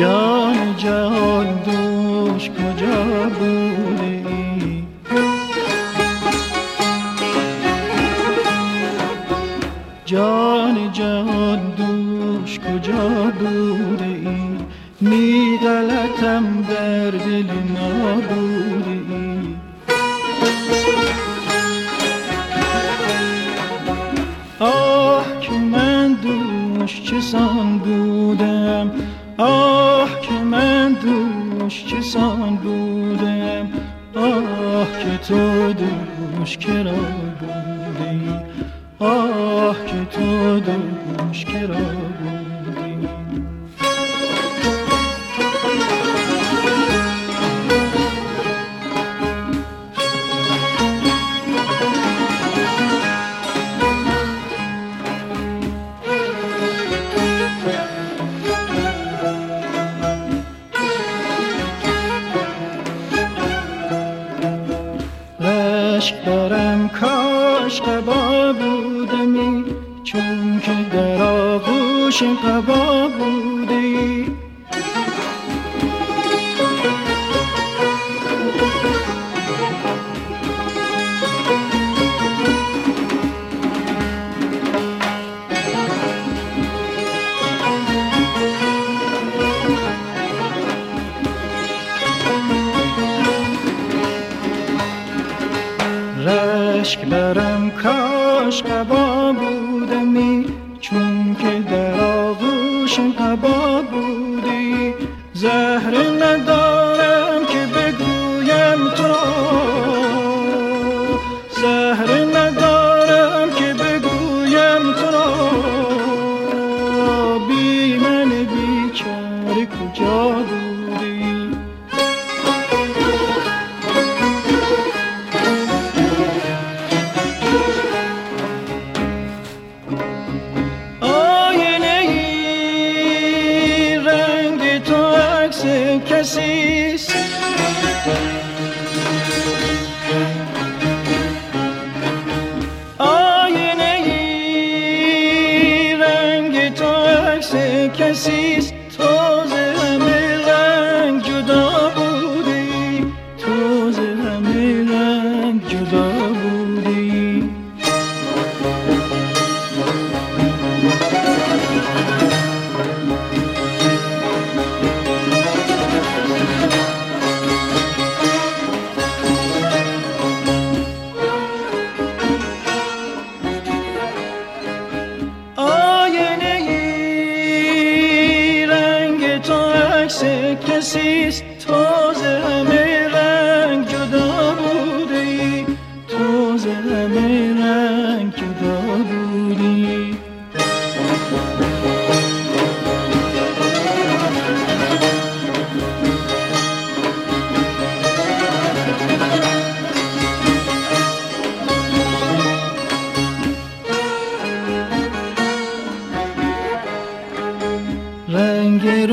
جان جهان دوش کجا بوده ای؟ جان جهان دوش کجا بوده ای؟ می غلطم در دل نابوده ای. آه که من دوش چه سان بودم آه که من دوش چه سان بودم آه که تو دوش کرا بودی آه که تو دوش کرا عشق دارم کاش قبا بودمی چون که در آغوش قبا بودی رشک دارم کاش قبا بودمی چون که در آغوش قبا بودی زهر آینه ای رنگ تو عکس کسیست تو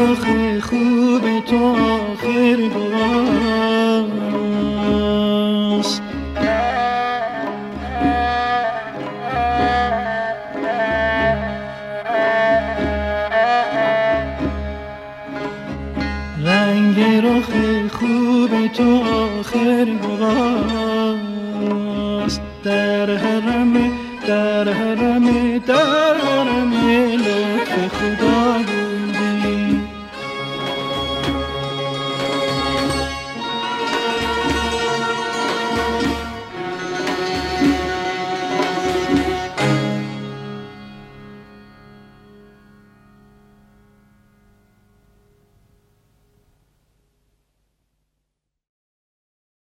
رخ خوب تو آخر باست رنگ رخ خوب تو آخر باست در حرم در حرم در